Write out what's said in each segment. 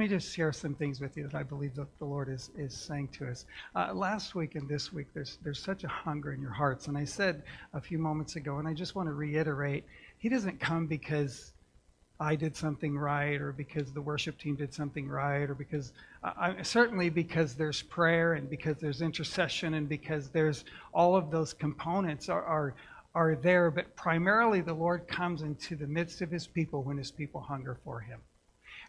me just share some things with you that I believe that the Lord is, is saying to us. Uh, last week and this week, there's, there's such a hunger in your hearts. And I said a few moments ago, and I just want to reiterate He doesn't come because I did something right or because the worship team did something right or because I, certainly because there's prayer and because there's intercession and because there's all of those components are, are, are there. But primarily, the Lord comes into the midst of His people when His people hunger for Him.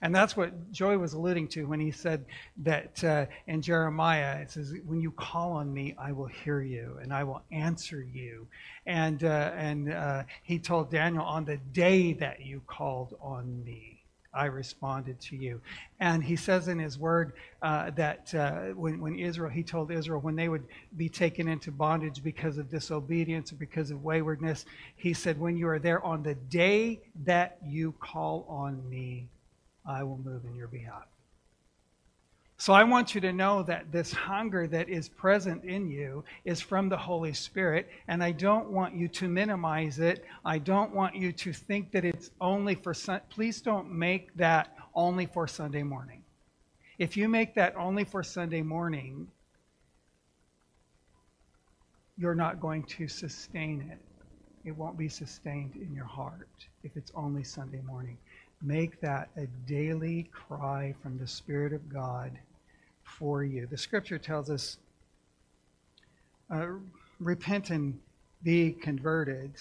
And that's what Joey was alluding to when he said that uh, in Jeremiah, it says, When you call on me, I will hear you and I will answer you. And, uh, and uh, he told Daniel, On the day that you called on me, I responded to you. And he says in his word uh, that uh, when, when Israel, he told Israel, when they would be taken into bondage because of disobedience or because of waywardness, he said, When you are there on the day that you call on me, I will move in your behalf. So I want you to know that this hunger that is present in you is from the Holy Spirit, and I don't want you to minimize it. I don't want you to think that it's only for Sun- please don't make that only for Sunday morning. If you make that only for Sunday morning, you're not going to sustain it. It won't be sustained in your heart if it's only Sunday morning. Make that a daily cry from the Spirit of God for you. The scripture tells us uh, repent and be converted.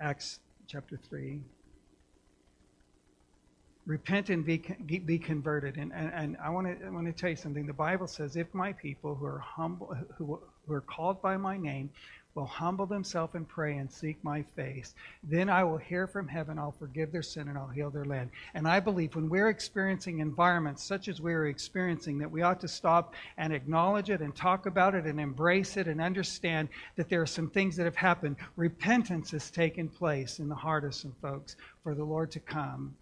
Acts chapter 3. Repent and be, be converted. And, and, and I want to I want to tell you something. The Bible says, if my people who are humble, who, who are called by my name, will humble themselves and pray and seek my face, then I will hear from heaven, I'll forgive their sin, and I'll heal their land. And I believe when we're experiencing environments such as we're experiencing, that we ought to stop and acknowledge it and talk about it and embrace it and understand that there are some things that have happened. Repentance has taken place in the heart of some folks for the Lord to come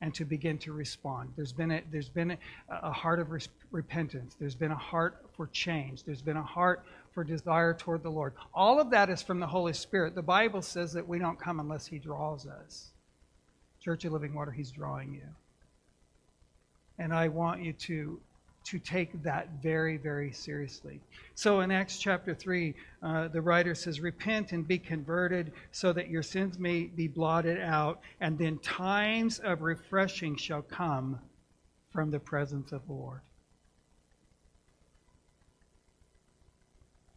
and to begin to respond. There's been a, there's been a, a heart of res- repentance. There's been a heart for change. There's been a heart for desire toward the Lord. All of that is from the Holy Spirit. The Bible says that we don't come unless He draws us. Church of Living Water, He's drawing you. And I want you to, to take that very, very seriously. So in Acts chapter 3, uh, the writer says, Repent and be converted so that your sins may be blotted out, and then times of refreshing shall come from the presence of the Lord.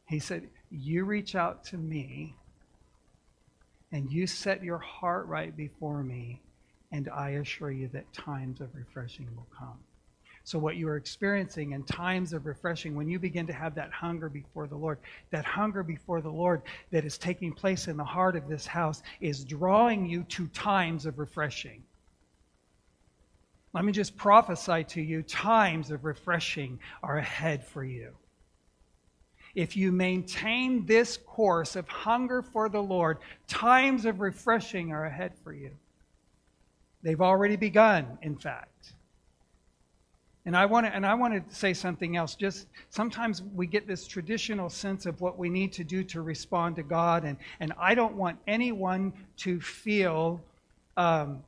He said, You reach out to me and you set your heart right before me, and I assure you that times of refreshing will come. So, what you are experiencing in times of refreshing, when you begin to have that hunger before the Lord, that hunger before the Lord that is taking place in the heart of this house is drawing you to times of refreshing. Let me just prophesy to you times of refreshing are ahead for you if you maintain this course of hunger for the Lord, times of refreshing are ahead for you. They've already begun, in fact. And I want to and I want to say something else. Just sometimes we get this traditional sense of what we need to do to respond to God, and, and I don't want anyone to feel um,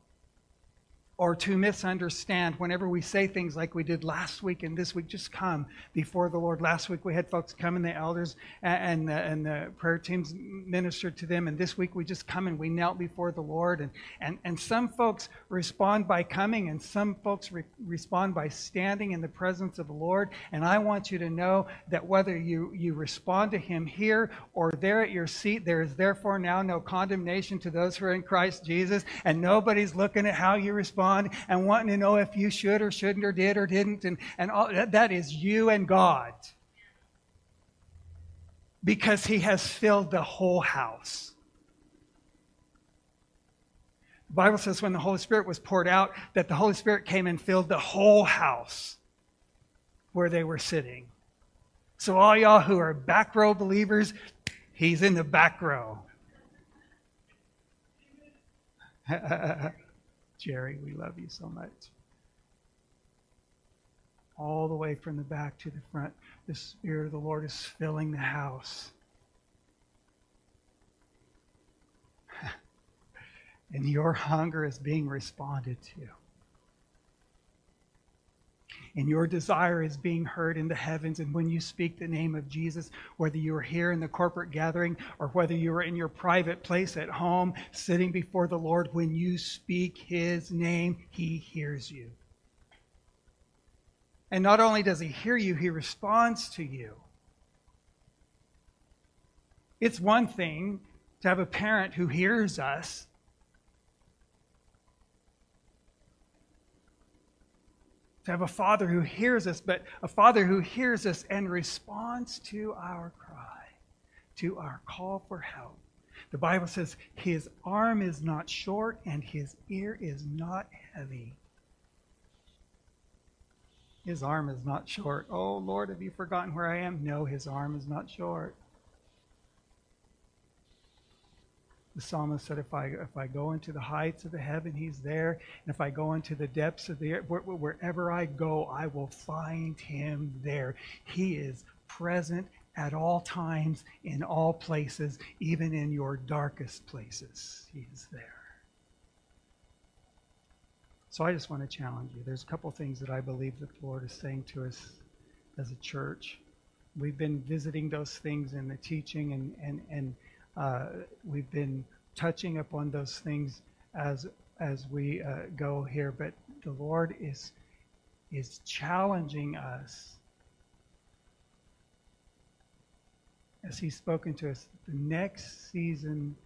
or to misunderstand whenever we say things like we did last week and this week. Just come before the Lord. Last week we had folks come and the elders and, and, and the prayer teams ministered to them. And this week we just come and we knelt before the Lord. And, and, and some folks respond by coming and some folks re- respond by standing in the presence of the Lord. And I want you to know that whether you, you respond to Him here or there at your seat, there is therefore now no condemnation to those who are in Christ Jesus. And nobody's looking at how you respond on and wanting to know if you should or shouldn't or did or didn't. And, and all, that, that is you and God. Because he has filled the whole house. The Bible says when the Holy Spirit was poured out, that the Holy Spirit came and filled the whole house where they were sitting. So, all y'all who are back row believers, he's in the back row. Jerry, we love you so much. All the way from the back to the front, the Spirit of the Lord is filling the house. and your hunger is being responded to. And your desire is being heard in the heavens. And when you speak the name of Jesus, whether you are here in the corporate gathering or whether you are in your private place at home, sitting before the Lord, when you speak his name, he hears you. And not only does he hear you, he responds to you. It's one thing to have a parent who hears us. To have a father who hears us, but a father who hears us and responds to our cry, to our call for help. The Bible says his arm is not short and his ear is not heavy. His arm is not short. Oh, Lord, have you forgotten where I am? No, his arm is not short. The psalmist said, if I, if I go into the heights of the heaven, he's there. And if I go into the depths of the earth, wherever I go, I will find him there. He is present at all times, in all places, even in your darkest places. He is there. So I just want to challenge you. There's a couple things that I believe that the Lord is saying to us as a church. We've been visiting those things in the teaching and, and, and uh, we've been touching upon those things as as we uh, go here, but the Lord is is challenging us as He's spoken to us. The next season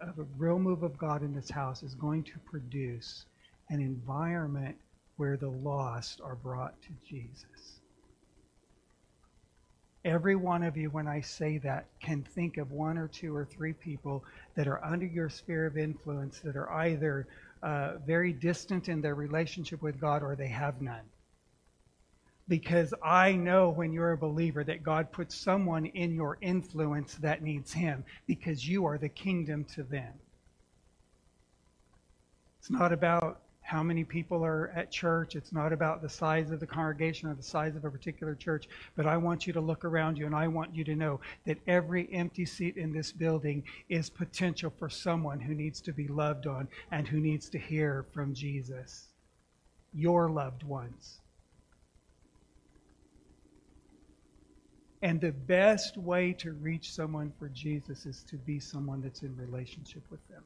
of a real move of God in this house is going to produce an environment where the lost are brought to Jesus. Every one of you, when I say that, can think of one or two or three people that are under your sphere of influence that are either uh, very distant in their relationship with God or they have none. Because I know when you're a believer that God puts someone in your influence that needs Him because you are the kingdom to them. It's not about how many people are at church. It's not about the size of the congregation or the size of a particular church, but I want you to look around you and I want you to know that every empty seat in this building is potential for someone who needs to be loved on and who needs to hear from Jesus. Your loved ones. And the best way to reach someone for Jesus is to be someone that's in relationship with them.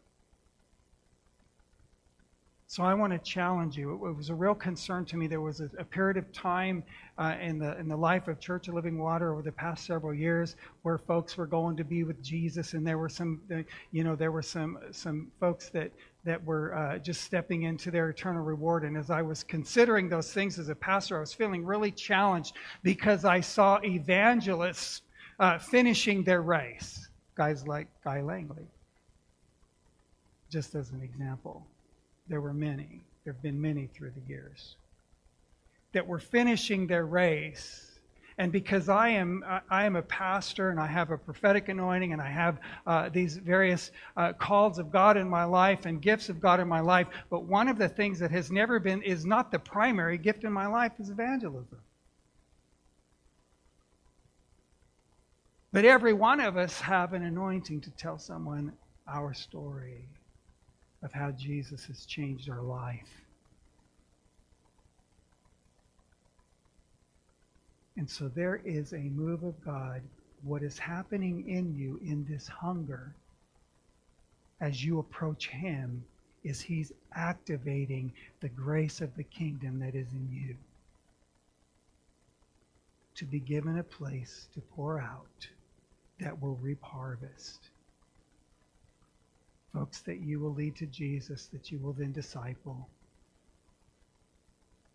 So I want to challenge you. It was a real concern to me. There was a, a period of time uh, in the in the life of Church of Living Water over the past several years where folks were going to be with Jesus, and there were some, uh, you know, there were some some folks that that were uh, just stepping into their eternal reward. And as I was considering those things as a pastor, I was feeling really challenged because I saw evangelists uh, finishing their race. Guys like Guy Langley, just as an example there were many, there have been many through the years, that were finishing their race. And because I am, I am a pastor and I have a prophetic anointing and I have uh, these various uh, calls of God in my life and gifts of God in my life, but one of the things that has never been, is not the primary gift in my life, is evangelism. But every one of us have an anointing to tell someone our story of how Jesus has changed our life. And so there is a move of God. What is happening in you in this hunger as you approach Him is He's activating the grace of the kingdom that is in you to be given a place to pour out that will reap harvest folks, that you will lead to Jesus, that you will then disciple.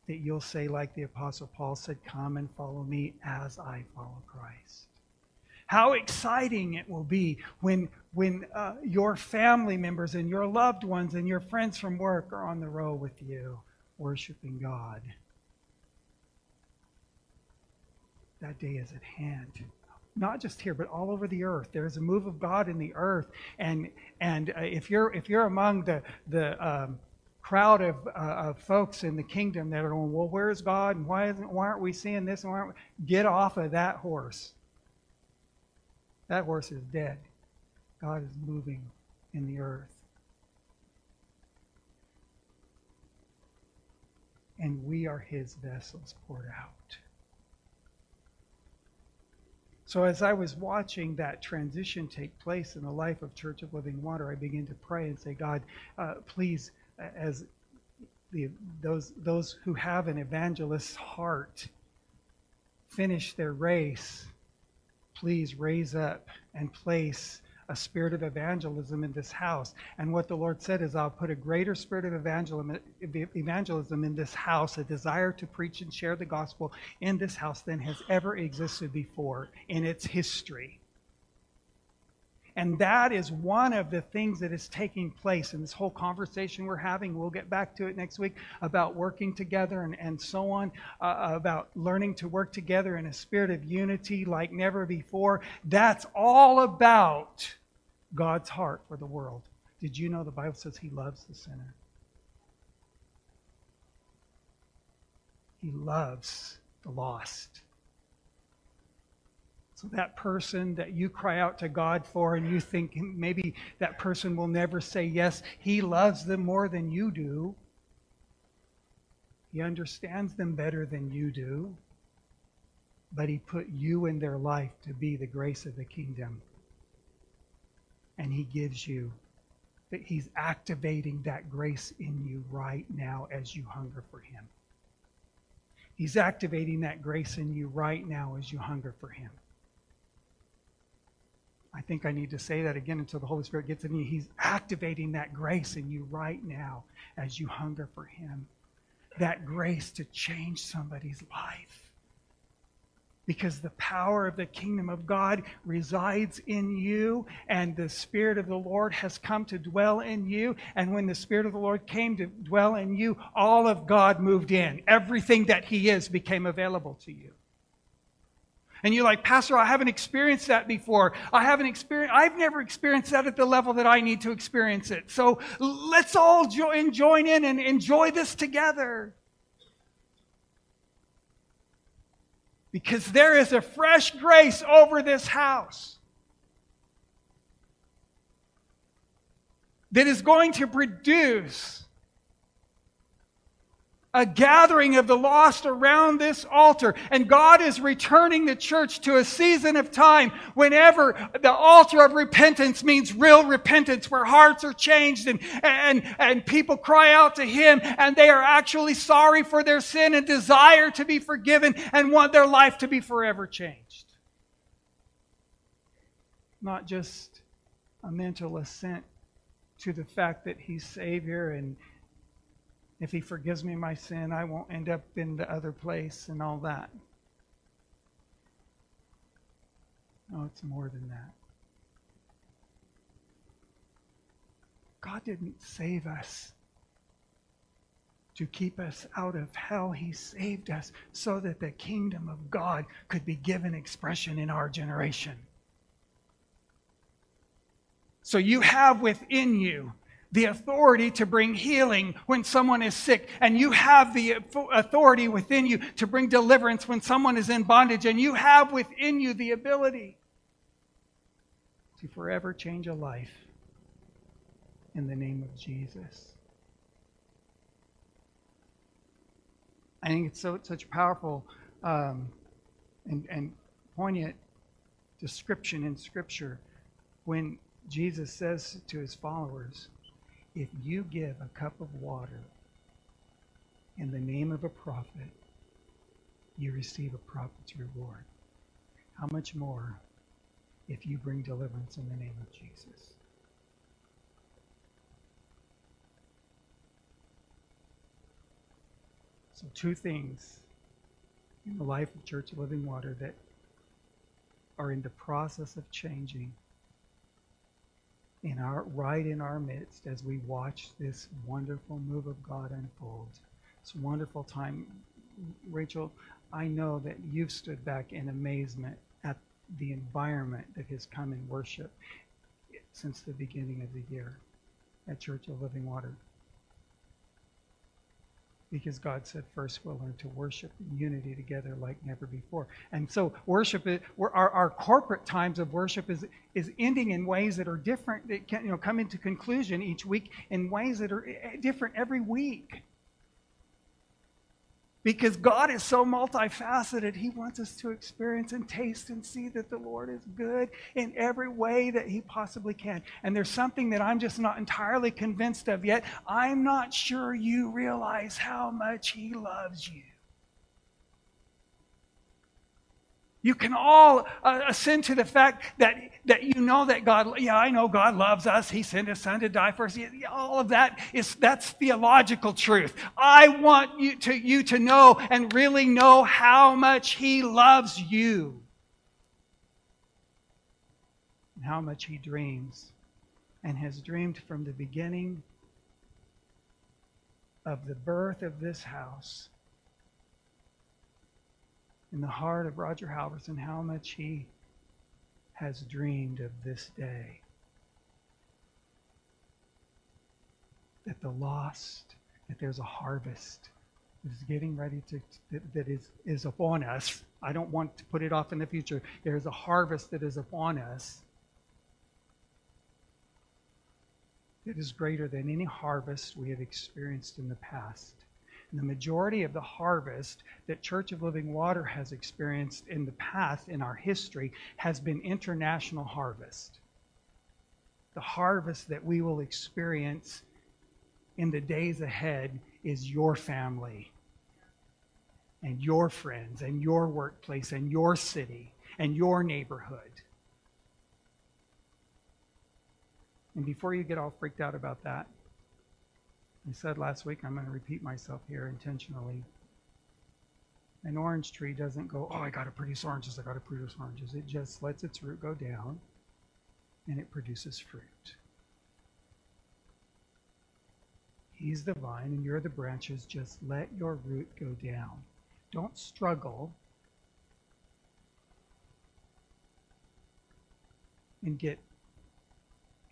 That you'll say, like the Apostle Paul said, Come and follow me as I follow Christ. How exciting it will be when, when uh, your family members and your loved ones and your friends from work are on the row with you, worshiping God. That day is at hand not just here, but all over the earth. There is a move of God in the earth, and and uh, if you're if you're among the the um, crowd of, uh, of folks in the kingdom that are going, well, where's God, and why isn't why aren't we seeing this, and why aren't we? get off of that horse. That horse is dead. God is moving in the earth. and we are his vessels poured out. So, as I was watching that transition take place in the life of Church of Living Water, I began to pray and say, God, uh, please, as the, those, those who have an evangelist's heart finish their race, please raise up and place a spirit of evangelism in this house. And what the Lord said is, I'll put a greater spirit of evangelism in this house, a desire to preach and share the gospel in this house than has ever existed before in its history. And that is one of the things that is taking place in this whole conversation we're having. We'll get back to it next week about working together and, and so on, uh, about learning to work together in a spirit of unity like never before. That's all about God's heart for the world. Did you know the Bible says He loves the sinner? He loves the lost. That person that you cry out to God for and you think maybe that person will never say yes, He loves them more than you do. He understands them better than you do. But He put you in their life to be the grace of the kingdom and He gives you, that He's activating that grace in you right now as you hunger for Him. He's activating that grace in you right now as you hunger for Him. I think I need to say that again until the Holy Spirit gets in you. He's activating that grace in you right now as you hunger for Him. That grace to change somebody's life because the power of the kingdom of God resides in you, and the Spirit of the Lord has come to dwell in you. And when the Spirit of the Lord came to dwell in you, all of God moved in. Everything that He is became available to you. And you're like, Pastor, I haven't experienced that before. I haven't experienced, I've never experienced that at the level that I need to experience it. So let's all join, join in and enjoy this together. because there is a fresh grace over this house that is going to produce a gathering of the lost around this altar. And God is returning the church to a season of time whenever the altar of repentance means real repentance, where hearts are changed and, and, and people cry out to Him and they are actually sorry for their sin and desire to be forgiven and want their life to be forever changed. Not just a mental assent to the fact that He's Savior and if he forgives me my sin, I won't end up in the other place and all that. No, it's more than that. God didn't save us to keep us out of hell. He saved us so that the kingdom of God could be given expression in our generation. So you have within you the authority to bring healing when someone is sick, and you have the authority within you to bring deliverance when someone is in bondage, and you have within you the ability to forever change a life in the name of Jesus. I think it's so such a powerful um, and, and poignant description in Scripture when Jesus says to his followers, if you give a cup of water in the name of a prophet, you receive a prophet's reward. How much more if you bring deliverance in the name of Jesus? So, two things in the life of Church of Living Water that are in the process of changing in our right in our midst as we watch this wonderful move of God unfold. It's a wonderful time. Rachel, I know that you've stood back in amazement at the environment that has come in worship since the beginning of the year at Church of Living Water because God said first we'll learn to worship in unity together like never before. And so worship, our, our corporate times of worship is, is ending in ways that are different, that can, you know, come into conclusion each week in ways that are eh, different every week. Because God is so multifaceted, He wants us to experience and taste and see that the Lord is good in every way that He possibly can. And there's something that I'm just not entirely convinced of yet. I'm not sure you realize how much He loves you. You can all uh, ascend to the fact that, that you know that God, yeah, I know God loves us. He sent his son to die for us. All of that is, that's theological truth. I want you to, you to know and really know how much he loves you. And how much he dreams and has dreamed from the beginning of the birth of this house in the heart of Roger Halverson how much he has dreamed of this day. That the lost, that there's a harvest that is getting ready to, that, that is, is upon us. I don't want to put it off in the future. There's a harvest that is upon us that is greater than any harvest we have experienced in the past. And the majority of the harvest that Church of Living Water has experienced in the past, in our history, has been international harvest. The harvest that we will experience in the days ahead is your family and your friends and your workplace and your city and your neighborhood. And before you get all freaked out about that, I said last week, I'm going to repeat myself here intentionally. An orange tree doesn't go, oh, I got to produce oranges, I got to produce oranges. It just lets its root go down and it produces fruit. He's the vine and you're the branches. Just let your root go down. Don't struggle and get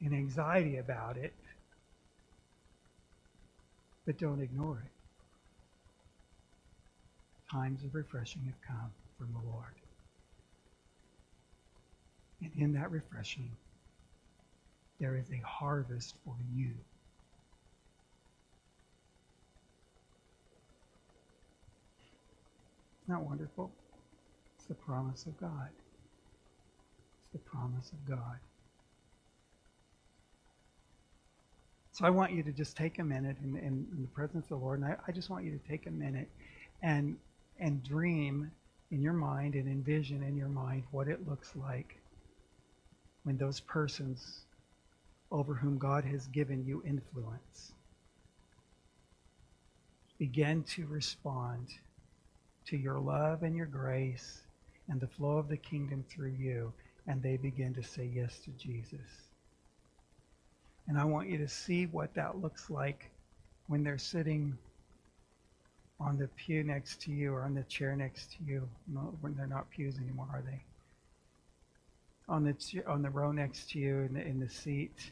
in anxiety about it but don't ignore it. Times of refreshing have come from the Lord. And in that refreshing, there is a harvest for you. That wonderful? It's the promise of God. It's the promise of God. So I want you to just take a minute in, in, in the presence of the Lord, and I, I, just want you to take a minute and and dream in your mind and envision in your mind what it looks like when those persons over whom God has given you influence begin to respond to your love and your grace and the flow of the kingdom through you, and they begin to say yes to Jesus. And I want you to see what that looks like when they're sitting on the pew next to you or on the chair next to you. No, when they're not pews anymore, are they? On the on the row next to you in the in the seat.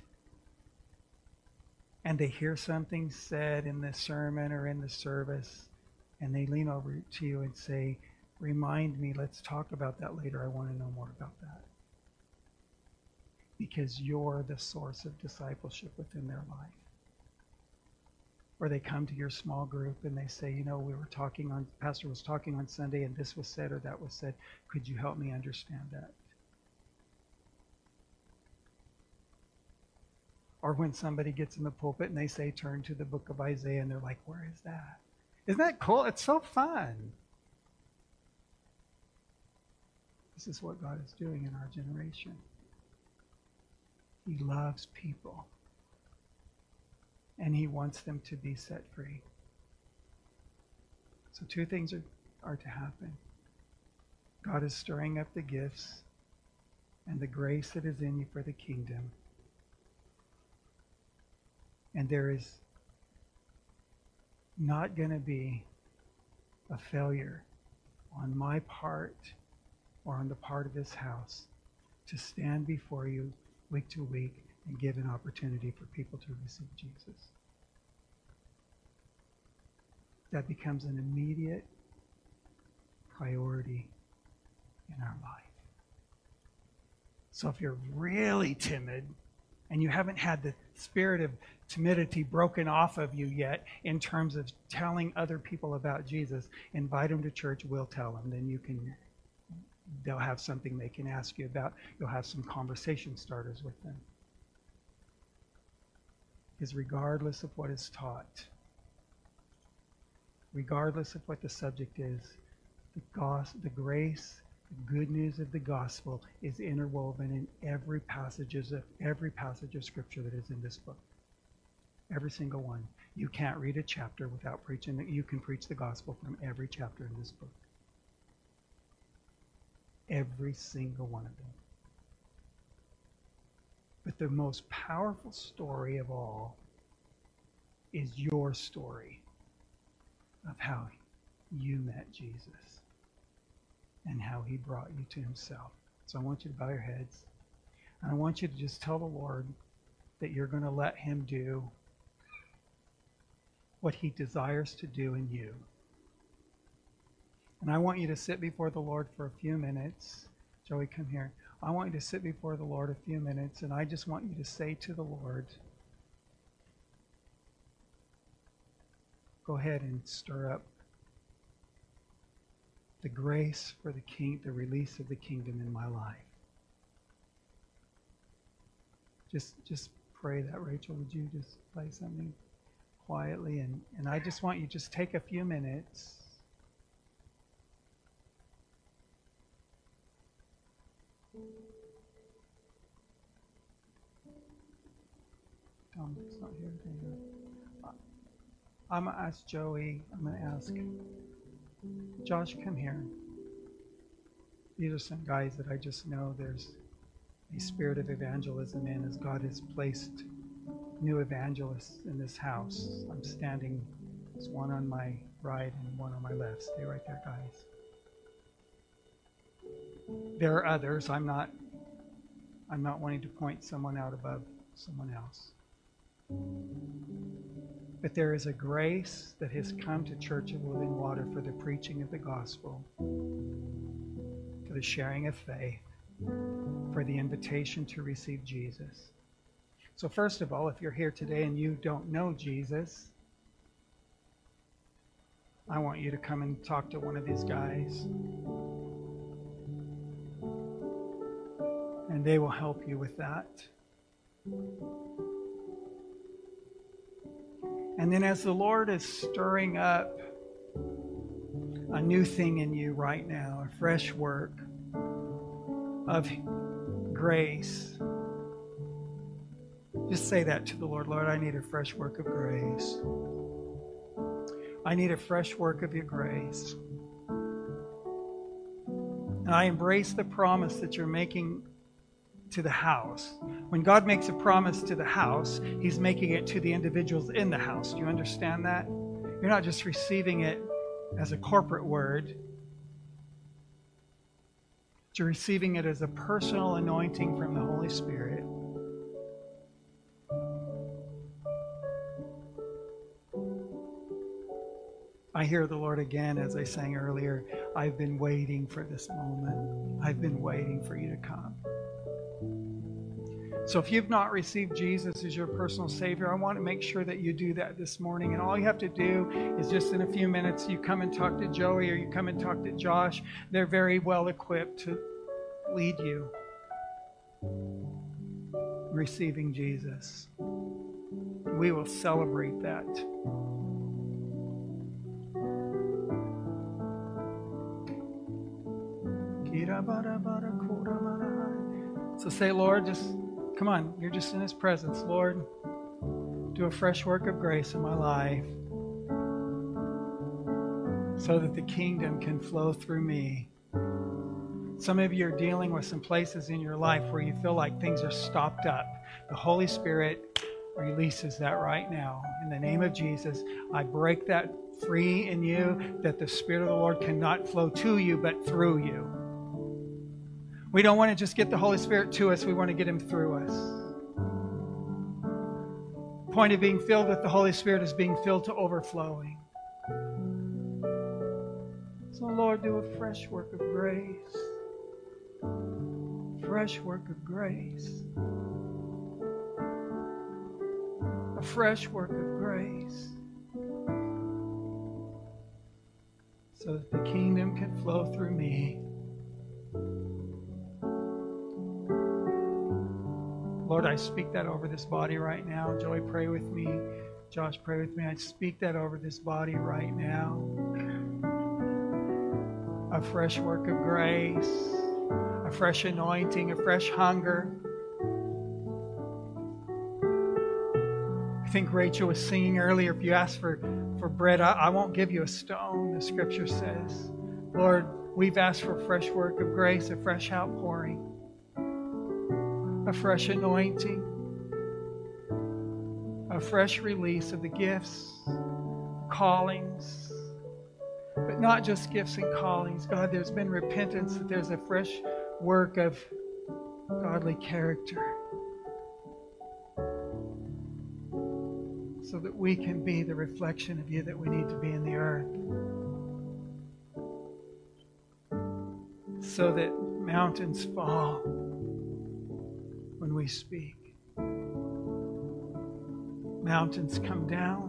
And they hear something said in the sermon or in the service, and they lean over to you and say, "Remind me. Let's talk about that later. I want to know more about that." Because you're the source of discipleship within their life. Or they come to your small group and they say, you know, we were talking on, Pastor was talking on Sunday and this was said or that was said. Could you help me understand that? Or when somebody gets in the pulpit and they say, turn to the book of Isaiah, and they're like, where is that? Isn't that cool? It's so fun. This is what God is doing in our generation. He loves people. And he wants them to be set free. So, two things are, are to happen God is stirring up the gifts and the grace that is in you for the kingdom. And there is not going to be a failure on my part or on the part of this house to stand before you week to week and give an opportunity for people to receive Jesus. That becomes an immediate priority in our life. So if you're really timid and you haven't had the spirit of timidity broken off of you yet in terms of telling other people about Jesus, invite them to church. We'll tell them. Then you can, they'll have something they can ask you about. You'll have some conversation starters with them. Because regardless of what is taught, regardless of what the subject is, the, gos- the grace the good news of the gospel is interwoven in every passages of every passage of scripture that is in this book. Every single one. You can't read a chapter without preaching that you can preach the gospel from every chapter in this book. Every single one of them. But the most powerful story of all is your story of how you met Jesus and how he brought you to himself. So I want you to bow your heads. And I want you to just tell the Lord that you're going to let him do what he desires to do in you. And I want you to sit before the Lord for a few minutes. Joey, come here. I want you to sit before the Lord a few minutes, and I just want you to say to the Lord, go ahead and stir up the grace for the king, the release of the kingdom in my life. Just, just pray that, Rachel. Would you just play something quietly? And, and I just want you just take a few minutes. Oh, Dominic's not here. I'm going to ask Joey. I'm to ask Josh, come here. These are some guys that I just know there's a spirit of evangelism in as God has placed new evangelists in this house. I'm standing, there's one on my right and one on my left. Stay right there, guys. There are others. I'm not I'm not wanting to point someone out above someone else. But there is a grace that has come to Church of Living Water for the preaching of the gospel, for the sharing of faith, for the invitation to receive Jesus. So, first of all, if you're here today and you don't know Jesus, I want you to come and talk to one of these guys. And they will help you with that. And then as the Lord is stirring up a new thing in you right now, a fresh work of grace, just say that to the Lord Lord, I need a fresh work of grace. I need a fresh work of your grace. And I embrace the promise that you're making to the house. When God makes a promise to the house, He's making it to the individuals in the house. Do you understand that? You're not just receiving it as a corporate word, you're receiving it as a personal anointing from the Holy Spirit. I hear the Lord again as I sang earlier. I've been waiting for this moment. I've been waiting for you to come. So if you've not received Jesus as your personal Savior, I want to make sure that you do that this morning. And all you have to do is just in a few minutes, you come and talk to Joey or you come and talk to Josh. They're very well equipped to lead you receiving Jesus. We will celebrate that. So say, Lord, just Come on, you're just in His presence. Lord, do a fresh work of grace in my life so that the kingdom can flow through me. Some of you are dealing with some places in your life where you feel like things are stopped up. The Holy Spirit releases that right now. In the name of Jesus, I break that free in you that the Spirit of the Lord cannot flow to you but through you. We don't want to just get the Holy Spirit to us, we want to get Him through us. The Point of being filled with the Holy Spirit is being filled to overflowing. So, Lord, do a fresh work of grace. Fresh work of grace. a fresh work of grace. So that the kingdom can flow through me. Lord, I speak that over this body right now. Joey, pray with me. Josh, pray with me. I speak that over this body right now. A fresh work of grace, a fresh anointing, a fresh hunger. I think Rachel was singing earlier if you ask for, for bread, I, I won't give you a stone, the scripture says. Lord, we've asked for a fresh work of grace, a fresh outpouring, a fresh anointing a fresh release of the gifts, callings, but not just gifts and callings. God, there's been repentance, that there's a fresh work of godly character. So that we can be the reflection of you that we need to be in the earth. So that mountains fall speak. Mountains come down